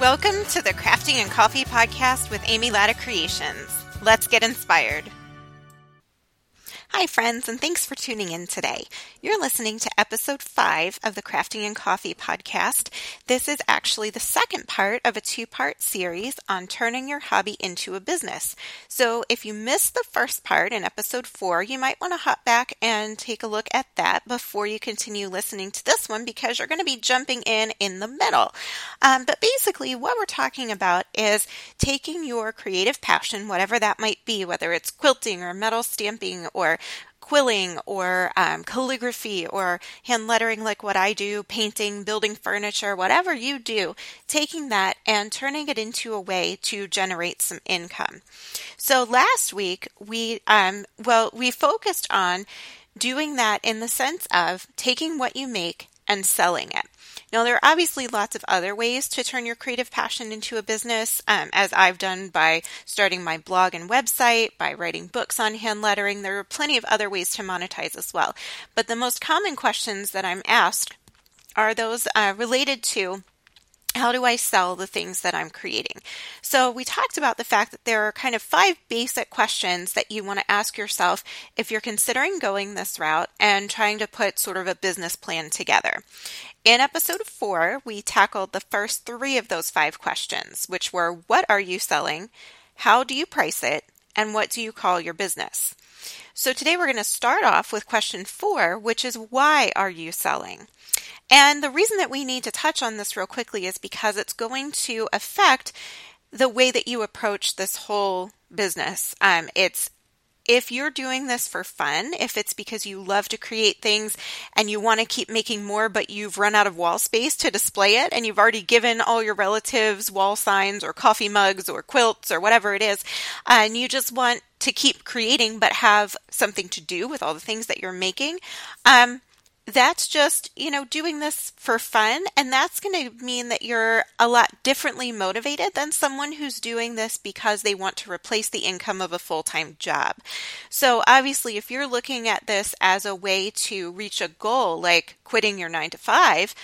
Welcome to the Crafting and Coffee Podcast with Amy Latta Creations. Let's get inspired. Hi, friends, and thanks for tuning in today. You're listening to episode five of the Crafting and Coffee podcast. This is actually the second part of a two part series on turning your hobby into a business. So, if you missed the first part in episode four, you might want to hop back and take a look at that before you continue listening to this one because you're going to be jumping in in the middle. Um, but basically, what we're talking about is taking your creative passion, whatever that might be, whether it's quilting or metal stamping or quilling or um, calligraphy or hand lettering like what I do, painting, building furniture, whatever you do, taking that and turning it into a way to generate some income. So last week we, um, well, we focused on doing that in the sense of taking what you make and selling it. Now, there are obviously lots of other ways to turn your creative passion into a business, um, as I've done by starting my blog and website, by writing books on hand lettering. There are plenty of other ways to monetize as well. But the most common questions that I'm asked are those uh, related to how do I sell the things that I'm creating? So, we talked about the fact that there are kind of five basic questions that you want to ask yourself if you're considering going this route and trying to put sort of a business plan together. In episode four, we tackled the first three of those five questions, which were what are you selling? How do you price it? And what do you call your business? So today we're going to start off with question four, which is why are you selling? And the reason that we need to touch on this real quickly is because it's going to affect the way that you approach this whole business. Um, it's if you're doing this for fun, if it's because you love to create things and you want to keep making more, but you've run out of wall space to display it and you've already given all your relatives wall signs or coffee mugs or quilts or whatever it is, and you just want to keep creating but have something to do with all the things that you're making, um, that's just, you know, doing this for fun. And that's going to mean that you're a lot differently motivated than someone who's doing this because they want to replace the income of a full time job. So, obviously, if you're looking at this as a way to reach a goal, like quitting your nine to five,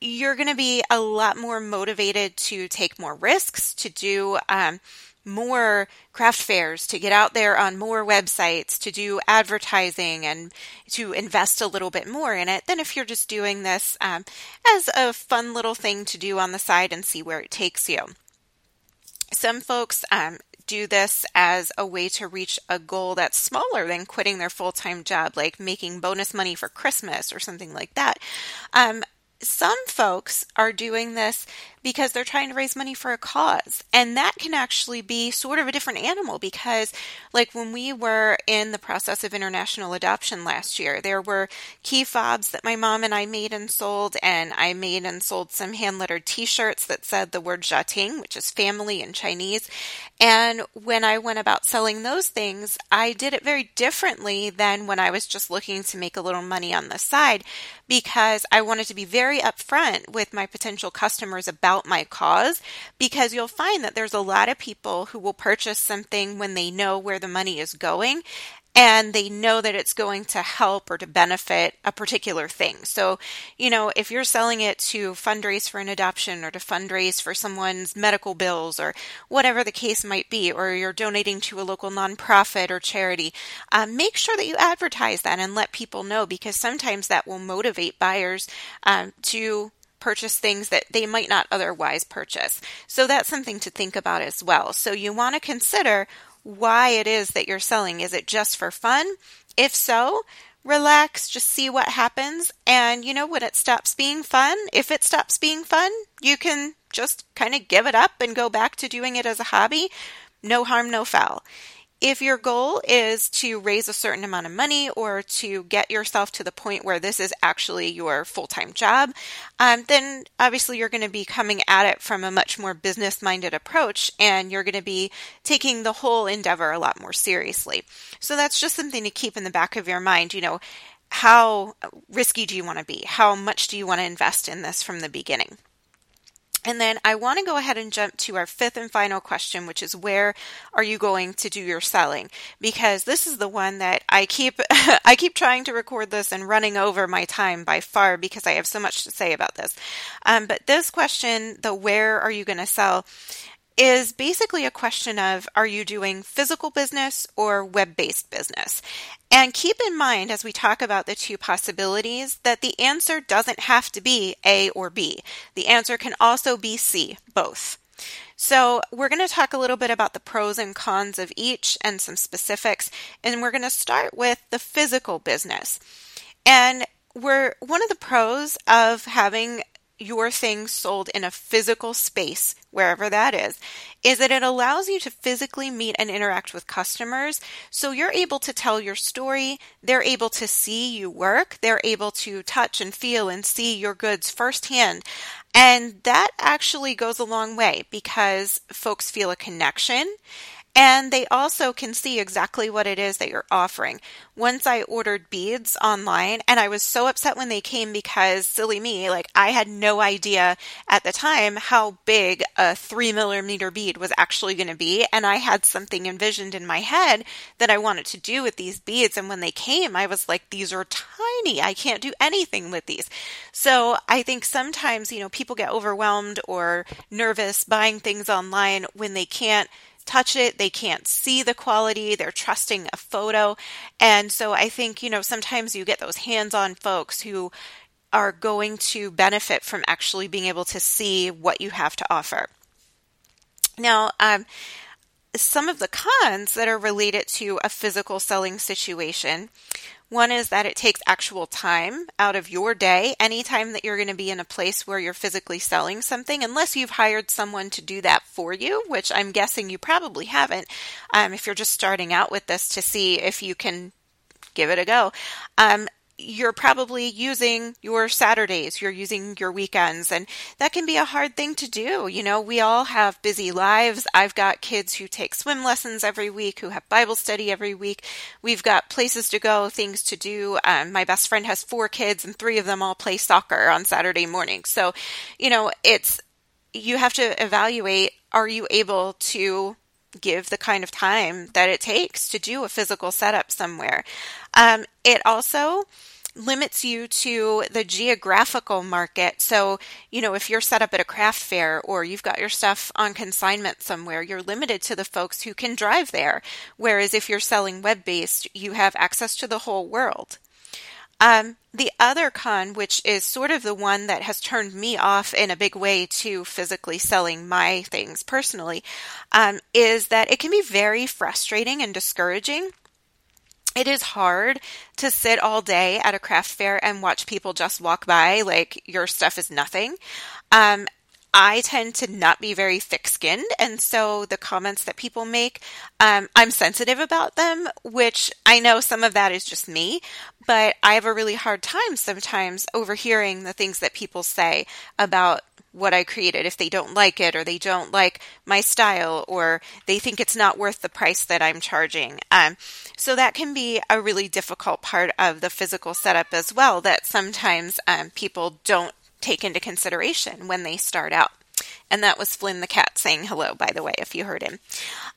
you're going to be a lot more motivated to take more risks, to do, um, more craft fairs, to get out there on more websites, to do advertising, and to invest a little bit more in it than if you're just doing this um, as a fun little thing to do on the side and see where it takes you. Some folks um, do this as a way to reach a goal that's smaller than quitting their full time job, like making bonus money for Christmas or something like that. Um, some folks are doing this because they're trying to raise money for a cause. And that can actually be sort of a different animal because, like, when we were in the process of international adoption last year, there were key fobs that my mom and I made and sold, and I made and sold some hand lettered t shirts that said the word Jiating, which is family in Chinese. And when I went about selling those things, I did it very differently than when I was just looking to make a little money on the side because I wanted to be very upfront with my potential customers about about my cause because you'll find that there's a lot of people who will purchase something when they know where the money is going and they know that it's going to help or to benefit a particular thing. So, you know, if you're selling it to fundraise for an adoption or to fundraise for someone's medical bills or whatever the case might be, or you're donating to a local nonprofit or charity, um, make sure that you advertise that and let people know because sometimes that will motivate buyers um, to purchase things that they might not otherwise purchase. So that's something to think about as well. So you want to consider why it is that you're selling. Is it just for fun? If so, relax, just see what happens. And you know, when it stops being fun, if it stops being fun, you can just kind of give it up and go back to doing it as a hobby. No harm, no foul. If your goal is to raise a certain amount of money or to get yourself to the point where this is actually your full time job, um, then obviously you're going to be coming at it from a much more business minded approach and you're going to be taking the whole endeavor a lot more seriously. So that's just something to keep in the back of your mind. You know, how risky do you want to be? How much do you want to invest in this from the beginning? And then I want to go ahead and jump to our fifth and final question, which is where are you going to do your selling? Because this is the one that I keep I keep trying to record this and running over my time by far because I have so much to say about this. Um, but this question, the where are you going to sell, is basically a question of are you doing physical business or web based business? And keep in mind as we talk about the two possibilities that the answer doesn't have to be A or B. The answer can also be C, both. So, we're going to talk a little bit about the pros and cons of each and some specifics, and we're going to start with the physical business. And we're one of the pros of having your things sold in a physical space, wherever that is, is that it allows you to physically meet and interact with customers. So you're able to tell your story. They're able to see you work. They're able to touch and feel and see your goods firsthand. And that actually goes a long way because folks feel a connection and they also can see exactly what it is that you're offering. Once I ordered beads online, and I was so upset when they came because, silly me, like I had no idea at the time how big a three millimeter bead was actually going to be. And I had something envisioned in my head that I wanted to do with these beads. And when they came, I was like, these are tiny. I can't do anything with these. So I think sometimes, you know, people get overwhelmed or nervous buying things online when they can't touch it, they can't see the quality, they're trusting a photo. And so I think, you know, sometimes you get those hands on folks who are going to benefit from actually being able to see what you have to offer. Now, um, some of the cons that are related to a physical selling situation one is that it takes actual time out of your day, anytime that you're going to be in a place where you're physically selling something, unless you've hired someone to do that for you, which I'm guessing you probably haven't. Um, if you're just starting out with this to see if you can give it a go. Um, you're probably using your Saturdays, you're using your weekends, and that can be a hard thing to do. You know, we all have busy lives. I've got kids who take swim lessons every week, who have Bible study every week. We've got places to go, things to do. Um, my best friend has four kids, and three of them all play soccer on Saturday morning. So, you know, it's, you have to evaluate are you able to give the kind of time that it takes to do a physical setup somewhere. Um, it also limits you to the geographical market. So, you know, if you're set up at a craft fair or you've got your stuff on consignment somewhere, you're limited to the folks who can drive there. Whereas if you're selling web based, you have access to the whole world. Um, the other con, which is sort of the one that has turned me off in a big way to physically selling my things personally, um, is that it can be very frustrating and discouraging. It is hard to sit all day at a craft fair and watch people just walk by like your stuff is nothing. Um, I tend to not be very thick skinned. And so the comments that people make, um, I'm sensitive about them, which I know some of that is just me, but I have a really hard time sometimes overhearing the things that people say about what I created if they don't like it or they don't like my style or they think it's not worth the price that I'm charging. Um, so that can be a really difficult part of the physical setup as well that sometimes um, people don't take into consideration when they start out. And that was Flynn the cat saying hello, by the way, if you heard him.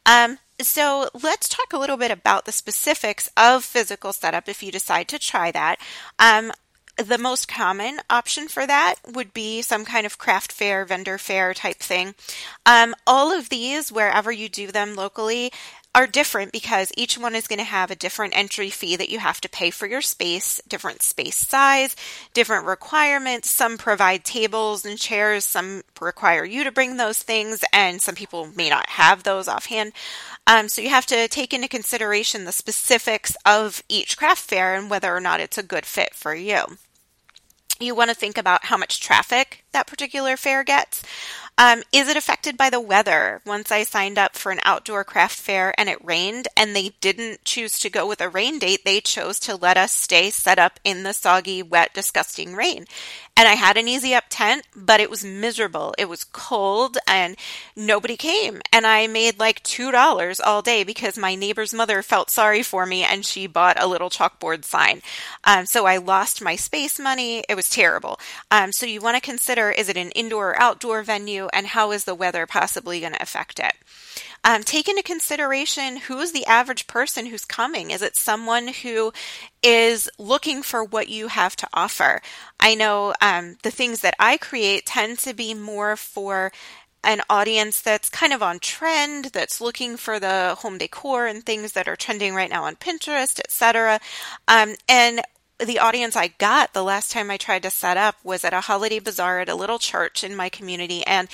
Um, so let's talk a little bit about the specifics of physical setup if you decide to try that. Um, the most common option for that would be some kind of craft fair, vendor fair type thing. Um, all of these, wherever you do them locally, are different because each one is going to have a different entry fee that you have to pay for your space, different space size, different requirements. Some provide tables and chairs, some require you to bring those things, and some people may not have those offhand. Um, so you have to take into consideration the specifics of each craft fair and whether or not it's a good fit for you. You want to think about how much traffic that particular fair gets. Um, is it affected by the weather? Once I signed up for an outdoor craft fair and it rained, and they didn't choose to go with a rain date, they chose to let us stay set up in the soggy, wet, disgusting rain. And I had an easy up tent, but it was miserable. It was cold and nobody came. And I made like $2 all day because my neighbor's mother felt sorry for me and she bought a little chalkboard sign. Um, so I lost my space money. It was terrible. Um, so you want to consider is it an indoor or outdoor venue and how is the weather possibly going to affect it? Um, take into consideration who is the average person who's coming. Is it someone who is looking for what you have to offer? I know um, the things that I create tend to be more for an audience that's kind of on trend, that's looking for the home decor and things that are trending right now on Pinterest, etc. Um, and the audience I got the last time I tried to set up was at a holiday bazaar at a little church in my community. And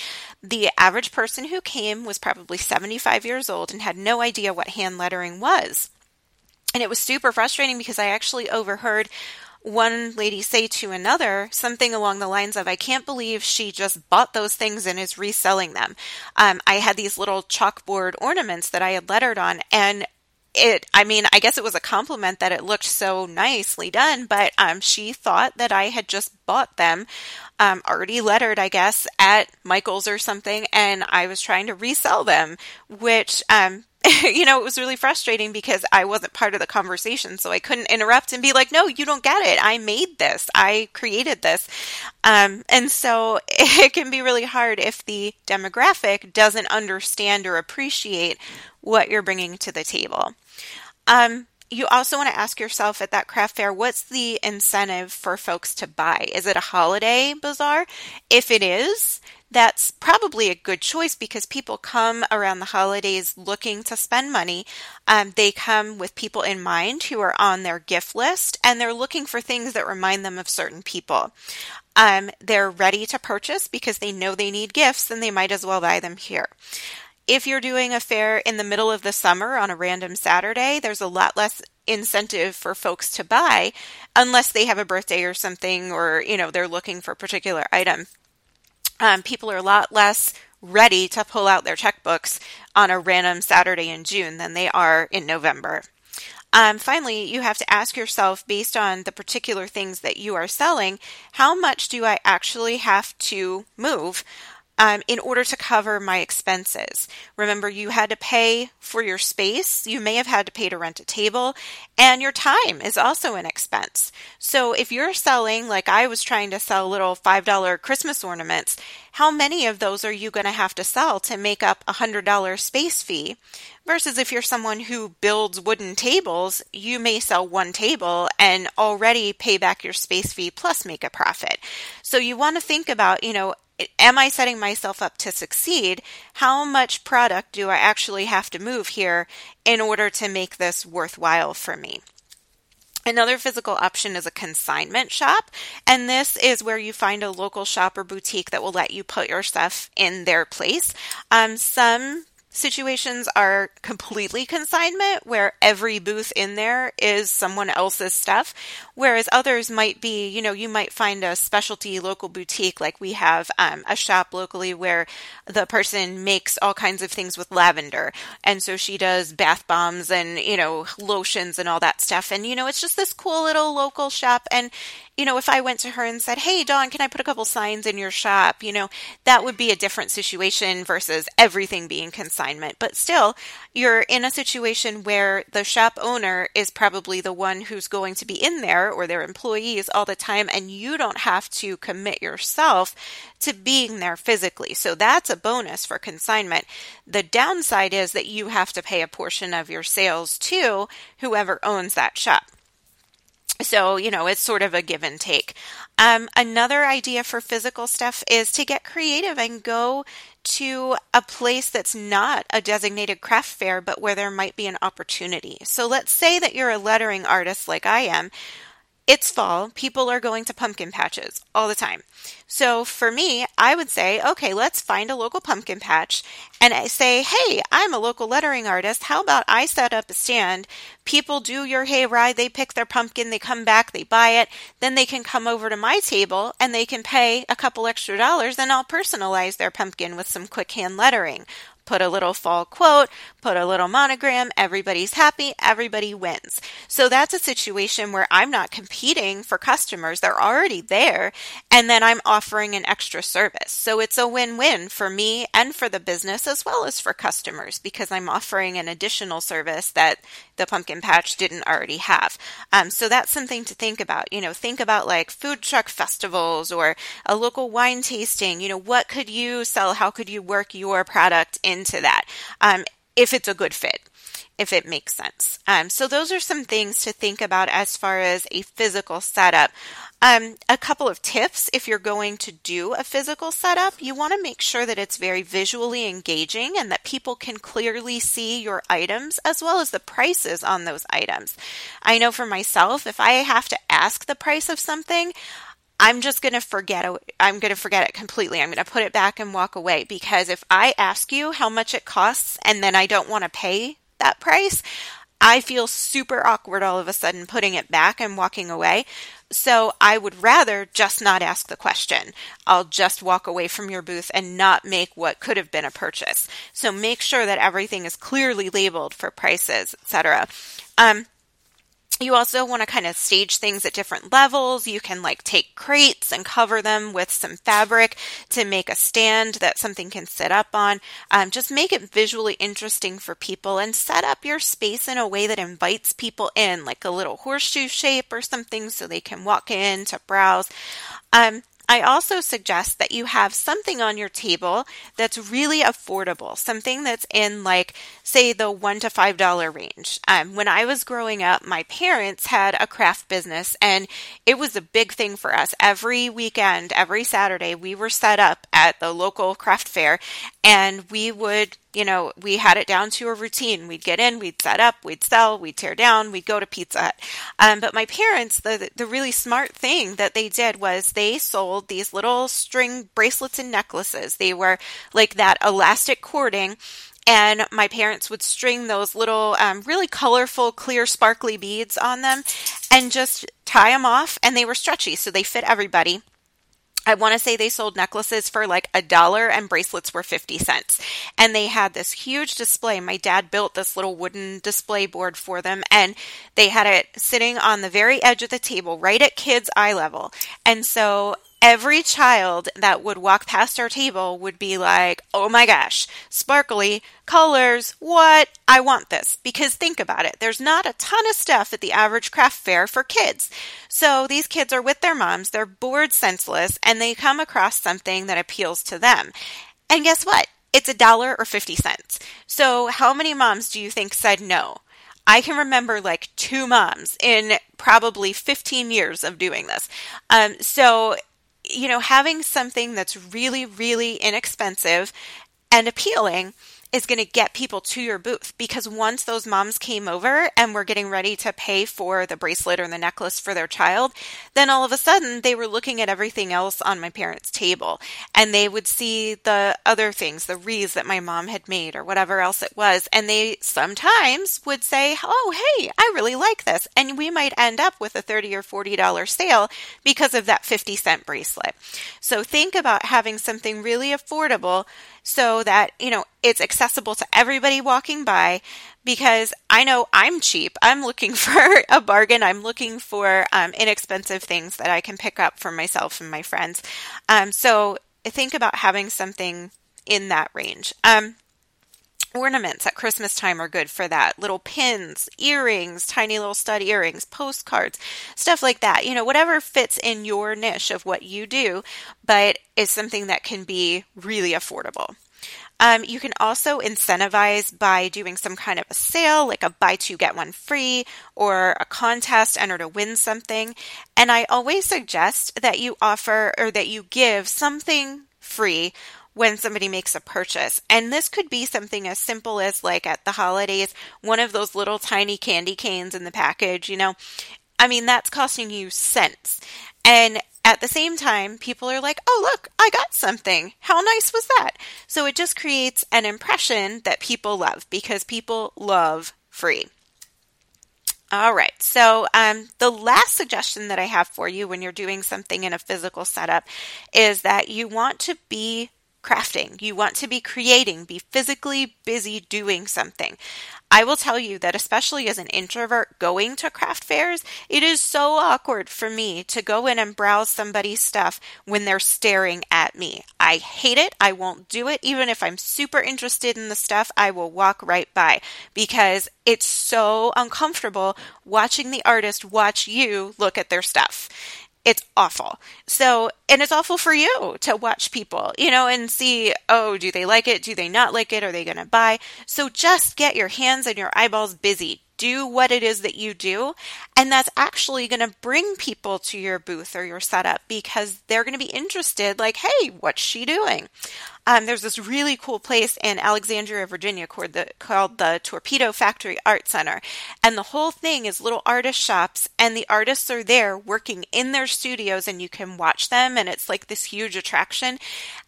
the average person who came was probably 75 years old and had no idea what hand lettering was. And it was super frustrating because I actually overheard one lady say to another something along the lines of, I can't believe she just bought those things and is reselling them. Um, I had these little chalkboard ornaments that I had lettered on, and it i mean i guess it was a compliment that it looked so nicely done but um, she thought that i had just bought them um, already lettered i guess at michael's or something and i was trying to resell them which um, you know, it was really frustrating because I wasn't part of the conversation. So I couldn't interrupt and be like, no, you don't get it. I made this. I created this. Um, and so it can be really hard if the demographic doesn't understand or appreciate what you're bringing to the table. Um, you also want to ask yourself at that craft fair what's the incentive for folks to buy? Is it a holiday bazaar? If it is, that's probably a good choice because people come around the holidays looking to spend money. Um, they come with people in mind who are on their gift list and they're looking for things that remind them of certain people. Um, they're ready to purchase because they know they need gifts and they might as well buy them here. If you're doing a fair in the middle of the summer on a random Saturday, there's a lot less incentive for folks to buy unless they have a birthday or something or, you know, they're looking for a particular item. Um, people are a lot less ready to pull out their checkbooks on a random Saturday in June than they are in November. Um, finally, you have to ask yourself, based on the particular things that you are selling, how much do I actually have to move? Um, in order to cover my expenses. Remember, you had to pay for your space. You may have had to pay to rent a table, and your time is also an expense. So, if you're selling, like I was trying to sell little $5 Christmas ornaments, how many of those are you going to have to sell to make up a $100 space fee? Versus if you're someone who builds wooden tables, you may sell one table and already pay back your space fee plus make a profit. So you want to think about, you know, am I setting myself up to succeed? How much product do I actually have to move here in order to make this worthwhile for me? Another physical option is a consignment shop, and this is where you find a local shop or boutique that will let you put your stuff in their place. Um, some situations are completely consignment, where every booth in there is someone else's stuff, whereas others might be, you know, you might find a specialty local boutique, like we have um, a shop locally where the person makes all kinds of things with lavender. And so she does bath bombs and, you know, lotions and all that stuff. And, you know, it's just this cool little local shop. And you know, if I went to her and said, Hey, Dawn, can I put a couple signs in your shop? You know, that would be a different situation versus everything being consignment. But still, you're in a situation where the shop owner is probably the one who's going to be in there or their employees all the time, and you don't have to commit yourself to being there physically. So that's a bonus for consignment. The downside is that you have to pay a portion of your sales to whoever owns that shop. So, you know, it's sort of a give and take. Um, another idea for physical stuff is to get creative and go to a place that's not a designated craft fair, but where there might be an opportunity. So, let's say that you're a lettering artist like I am it's fall. People are going to pumpkin patches all the time. So for me, I would say, okay, let's find a local pumpkin patch and I say, hey, I'm a local lettering artist. How about I set up a stand? People do your hay ride, they pick their pumpkin, they come back, they buy it, then they can come over to my table and they can pay a couple extra dollars and I'll personalize their pumpkin with some quick hand lettering put a little fall quote, put a little monogram, everybody's happy, everybody wins. So that's a situation where I'm not competing for customers, they're already there, and then I'm offering an extra service. So it's a win win for me and for the business as well as for customers because I'm offering an additional service that the pumpkin patch didn't already have. Um, so that's something to think about. You know, think about like food truck festivals or a local wine tasting. You know, what could you sell? How could you work your product into that? Um, if it's a good fit if it makes sense. Um, so those are some things to think about as far as a physical setup. Um, a couple of tips if you're going to do a physical setup, you want to make sure that it's very visually engaging and that people can clearly see your items as well as the prices on those items. I know for myself, if I have to ask the price of something, I'm just going to forget I'm going to forget it completely. I'm going to put it back and walk away because if I ask you how much it costs and then I don't want to pay that price, I feel super awkward all of a sudden putting it back and walking away. So I would rather just not ask the question. I'll just walk away from your booth and not make what could have been a purchase. So make sure that everything is clearly labeled for prices, etc. Um, you also want to kind of stage things at different levels. You can like take crates and cover them with some fabric to make a stand that something can sit up on. Um, just make it visually interesting for people and set up your space in a way that invites people in, like a little horseshoe shape or something so they can walk in to browse. Um, I also suggest that you have something on your table that's really affordable, something that's in like, say, the one to five dollar range. Um, when I was growing up, my parents had a craft business, and it was a big thing for us. Every weekend, every Saturday, we were set up at the local craft fair, and we would you know, we had it down to a routine. We'd get in, we'd set up, we'd sell, we'd tear down, we'd go to Pizza Hut. Um, but my parents, the the really smart thing that they did was they sold these little string bracelets and necklaces. They were like that elastic cording. And my parents would string those little, um, really colorful, clear, sparkly beads on them and just tie them off. And they were stretchy, so they fit everybody. I want to say they sold necklaces for like a dollar and bracelets were 50 cents. And they had this huge display. My dad built this little wooden display board for them and they had it sitting on the very edge of the table, right at kids' eye level. And so every child that would walk past our table would be like, oh my gosh, sparkly colors, what? I want this. Because think about it, there's not a ton of stuff at the average craft fair for kids. So these kids are with their moms, they're bored senseless, and they come across something that appeals to them. And guess what? It's a dollar or 50 cents. So how many moms do you think said no? I can remember like two moms in probably 15 years of doing this. Um, so you know, having something that's really, really inexpensive and appealing is going to get people to your booth because once those moms came over and were getting ready to pay for the bracelet or the necklace for their child, then all of a sudden they were looking at everything else on my parents' table and they would see the other things, the wreaths that my mom had made or whatever else it was. And they sometimes would say, Oh, hey, I really like this. And we might end up with a 30 or $40 sale because of that 50 cent bracelet. So think about having something really affordable so that, you know, it's accessible to everybody walking by because I know I'm cheap. I'm looking for a bargain. I'm looking for um, inexpensive things that I can pick up for myself and my friends. Um, so think about having something in that range. Um, ornaments at Christmas time are good for that. Little pins, earrings, tiny little stud earrings, postcards, stuff like that. You know, whatever fits in your niche of what you do, but is something that can be really affordable. Um, you can also incentivize by doing some kind of a sale, like a buy two, get one free, or a contest, enter to win something. And I always suggest that you offer or that you give something free when somebody makes a purchase. And this could be something as simple as like at the holidays, one of those little tiny candy canes in the package, you know. I mean, that's costing you cents. And at the same time, people are like, oh, look, I got something. How nice was that? So it just creates an impression that people love because people love free. All right. So, um, the last suggestion that I have for you when you're doing something in a physical setup is that you want to be crafting. You want to be creating, be physically busy doing something. I will tell you that, especially as an introvert going to craft fairs, it is so awkward for me to go in and browse somebody's stuff when they're staring at me. I hate it. I won't do it. Even if I'm super interested in the stuff, I will walk right by because it's so uncomfortable watching the artist watch you look at their stuff it's awful. So, and it's awful for you to watch people, you know, and see, oh, do they like it? Do they not like it? Are they going to buy? So just get your hands and your eyeballs busy do what it is that you do. And that's actually going to bring people to your booth or your setup because they're going to be interested, like, hey, what's she doing? Um, there's this really cool place in Alexandria, Virginia called the, called the Torpedo Factory Art Center. And the whole thing is little artist shops, and the artists are there working in their studios, and you can watch them, and it's like this huge attraction.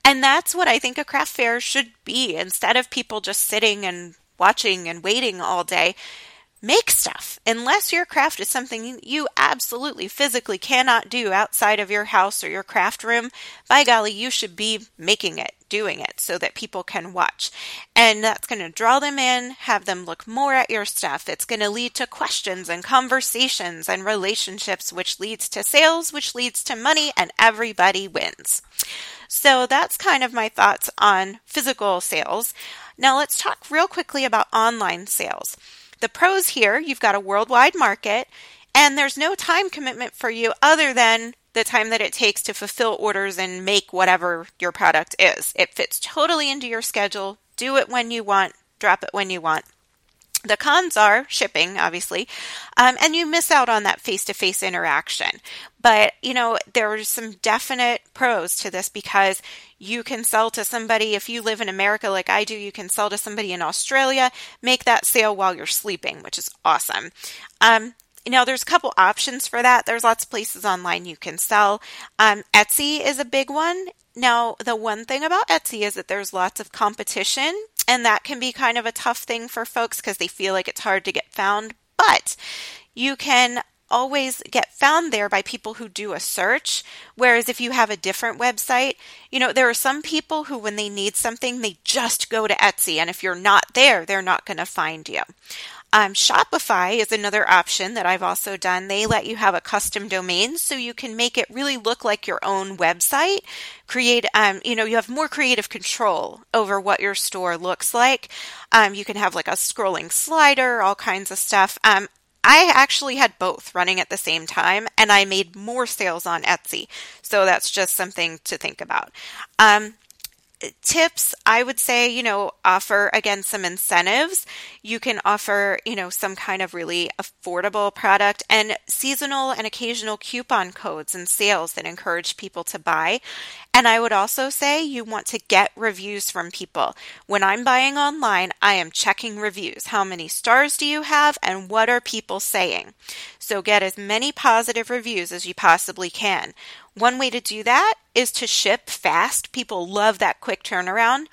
And that's what I think a craft fair should be. Instead of people just sitting and watching and waiting all day, make stuff. Unless your craft is something you absolutely physically cannot do outside of your house or your craft room, by golly, you should be making it, doing it so that people can watch. And that's going to draw them in, have them look more at your stuff. It's going to lead to questions and conversations and relationships, which leads to sales, which leads to money, and everybody wins. So that's kind of my thoughts on physical sales. Now let's talk real quickly about online sales. The pros here, you've got a worldwide market and there's no time commitment for you other than the time that it takes to fulfill orders and make whatever your product is. It fits totally into your schedule. Do it when you want, drop it when you want. The cons are shipping, obviously, um, and you miss out on that face to face interaction. But, you know, there are some definite pros to this because you can sell to somebody, if you live in America like I do, you can sell to somebody in Australia, make that sale while you're sleeping, which is awesome. Um, now, there's a couple options for that. There's lots of places online you can sell. Um, Etsy is a big one. Now, the one thing about Etsy is that there's lots of competition and that can be kind of a tough thing for folks because they feel like it's hard to get found. But you can always get found there by people who do a search. Whereas if you have a different website, you know, there are some people who, when they need something, they just go to Etsy. And if you're not there, they're not going to find you. Um, Shopify is another option that I've also done. They let you have a custom domain so you can make it really look like your own website. Create, um, you know, you have more creative control over what your store looks like. Um, you can have like a scrolling slider, all kinds of stuff. I actually had both running at the same time and I made more sales on Etsy. So that's just something to think about. Um, tips i would say you know offer again some incentives. You can offer you know some kind of really affordable product and seasonal and occasional coupon codes and sales that encourage people to buy. And i would also say you want to get reviews from people. When i'm buying online i am checking reviews. How many stars do you have and what are people saying? So get as many positive reviews as you possibly can one way to do that is to ship fast. People love that quick turnaround.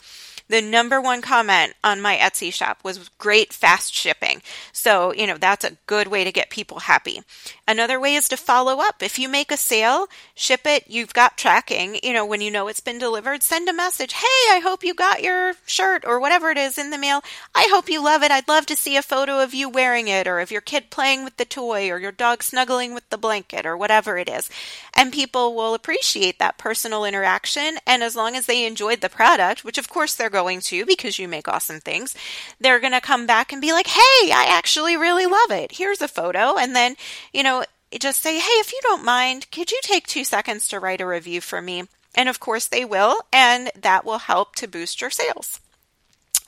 The number one comment on my Etsy shop was great fast shipping. So, you know, that's a good way to get people happy. Another way is to follow up. If you make a sale, ship it, you've got tracking, you know, when you know it's been delivered, send a message. Hey, I hope you got your shirt or whatever it is in the mail. I hope you love it. I'd love to see a photo of you wearing it or of your kid playing with the toy or your dog snuggling with the blanket or whatever it is. And people will appreciate that personal interaction. And as long as they enjoyed the product, which of course they're going to because you make awesome things, they're going to come back and be like, hey, I actually really love it. Here's a photo. And then, you know, just say, hey, if you don't mind, could you take two seconds to write a review for me? And of course, they will, and that will help to boost your sales.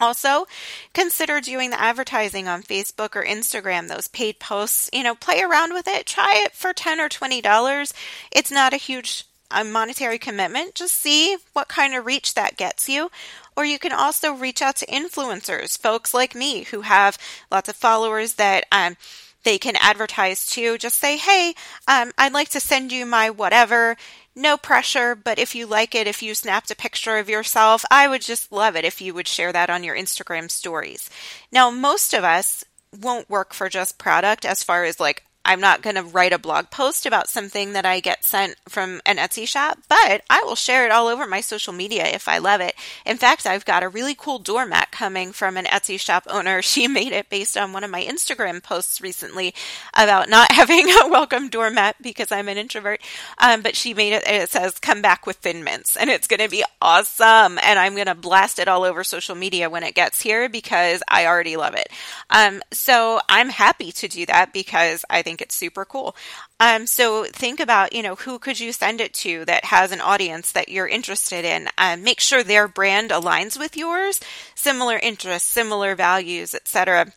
Also, consider doing the advertising on Facebook or Instagram, those paid posts. You know, play around with it. Try it for 10 or $20. It's not a huge a monetary commitment. Just see what kind of reach that gets you. Or you can also reach out to influencers, folks like me who have lots of followers that um, they can advertise to. Just say, hey, um, I'd like to send you my whatever. No pressure, but if you like it, if you snapped a picture of yourself, I would just love it if you would share that on your Instagram stories. Now, most of us won't work for just product as far as like I'm not going to write a blog post about something that I get sent from an Etsy shop, but I will share it all over my social media if I love it. In fact, I've got a really cool doormat coming from an Etsy shop owner. She made it based on one of my Instagram posts recently about not having a welcome doormat because I'm an introvert. Um, but she made it, and it says, come back with thin mints and it's going to be awesome. And I'm going to blast it all over social media when it gets here because I already love it. Um, so I'm happy to do that because I think it's super cool. Um, so think about, you know, who could you send it to that has an audience that you're interested in? Um, make sure their brand aligns with yours, similar interests, similar values, etc.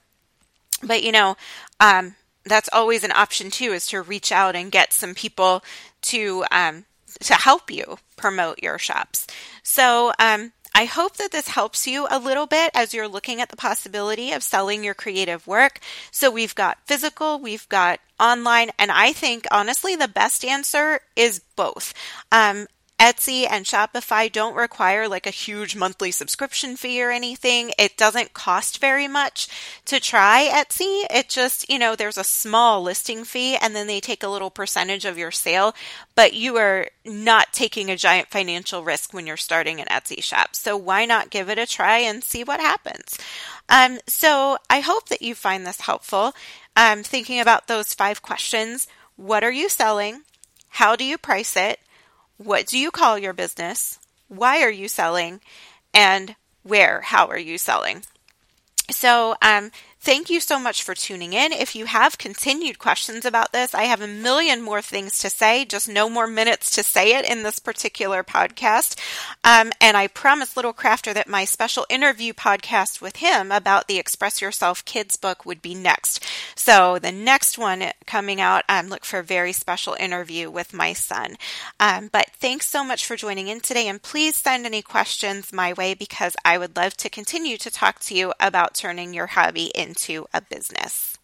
But you know, um, that's always an option too, is to reach out and get some people to um, to help you promote your shops. So um, I hope that this helps you a little bit as you're looking at the possibility of selling your creative work. So we've got physical, we've got online, and I think honestly the best answer is both. Um, Etsy and Shopify don't require like a huge monthly subscription fee or anything. It doesn't cost very much to try Etsy. It just, you know, there's a small listing fee and then they take a little percentage of your sale, but you are not taking a giant financial risk when you're starting an Etsy shop. So why not give it a try and see what happens? Um, so I hope that you find this helpful. Um, thinking about those five questions. What are you selling? How do you price it? What do you call your business? Why are you selling? And where, how are you selling? So, um, Thank you so much for tuning in. If you have continued questions about this, I have a million more things to say, just no more minutes to say it in this particular podcast. Um, and I promised Little Crafter that my special interview podcast with him about the Express Yourself Kids book would be next. So the next one coming out, um, look for a very special interview with my son. Um, but thanks so much for joining in today. And please send any questions my way because I would love to continue to talk to you about turning your hobby into into a business.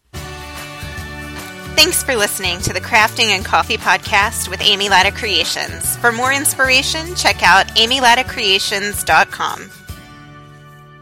Thanks for listening to the Crafting and Coffee podcast with Amy Latta Creations. For more inspiration, check out amylattacreations.com.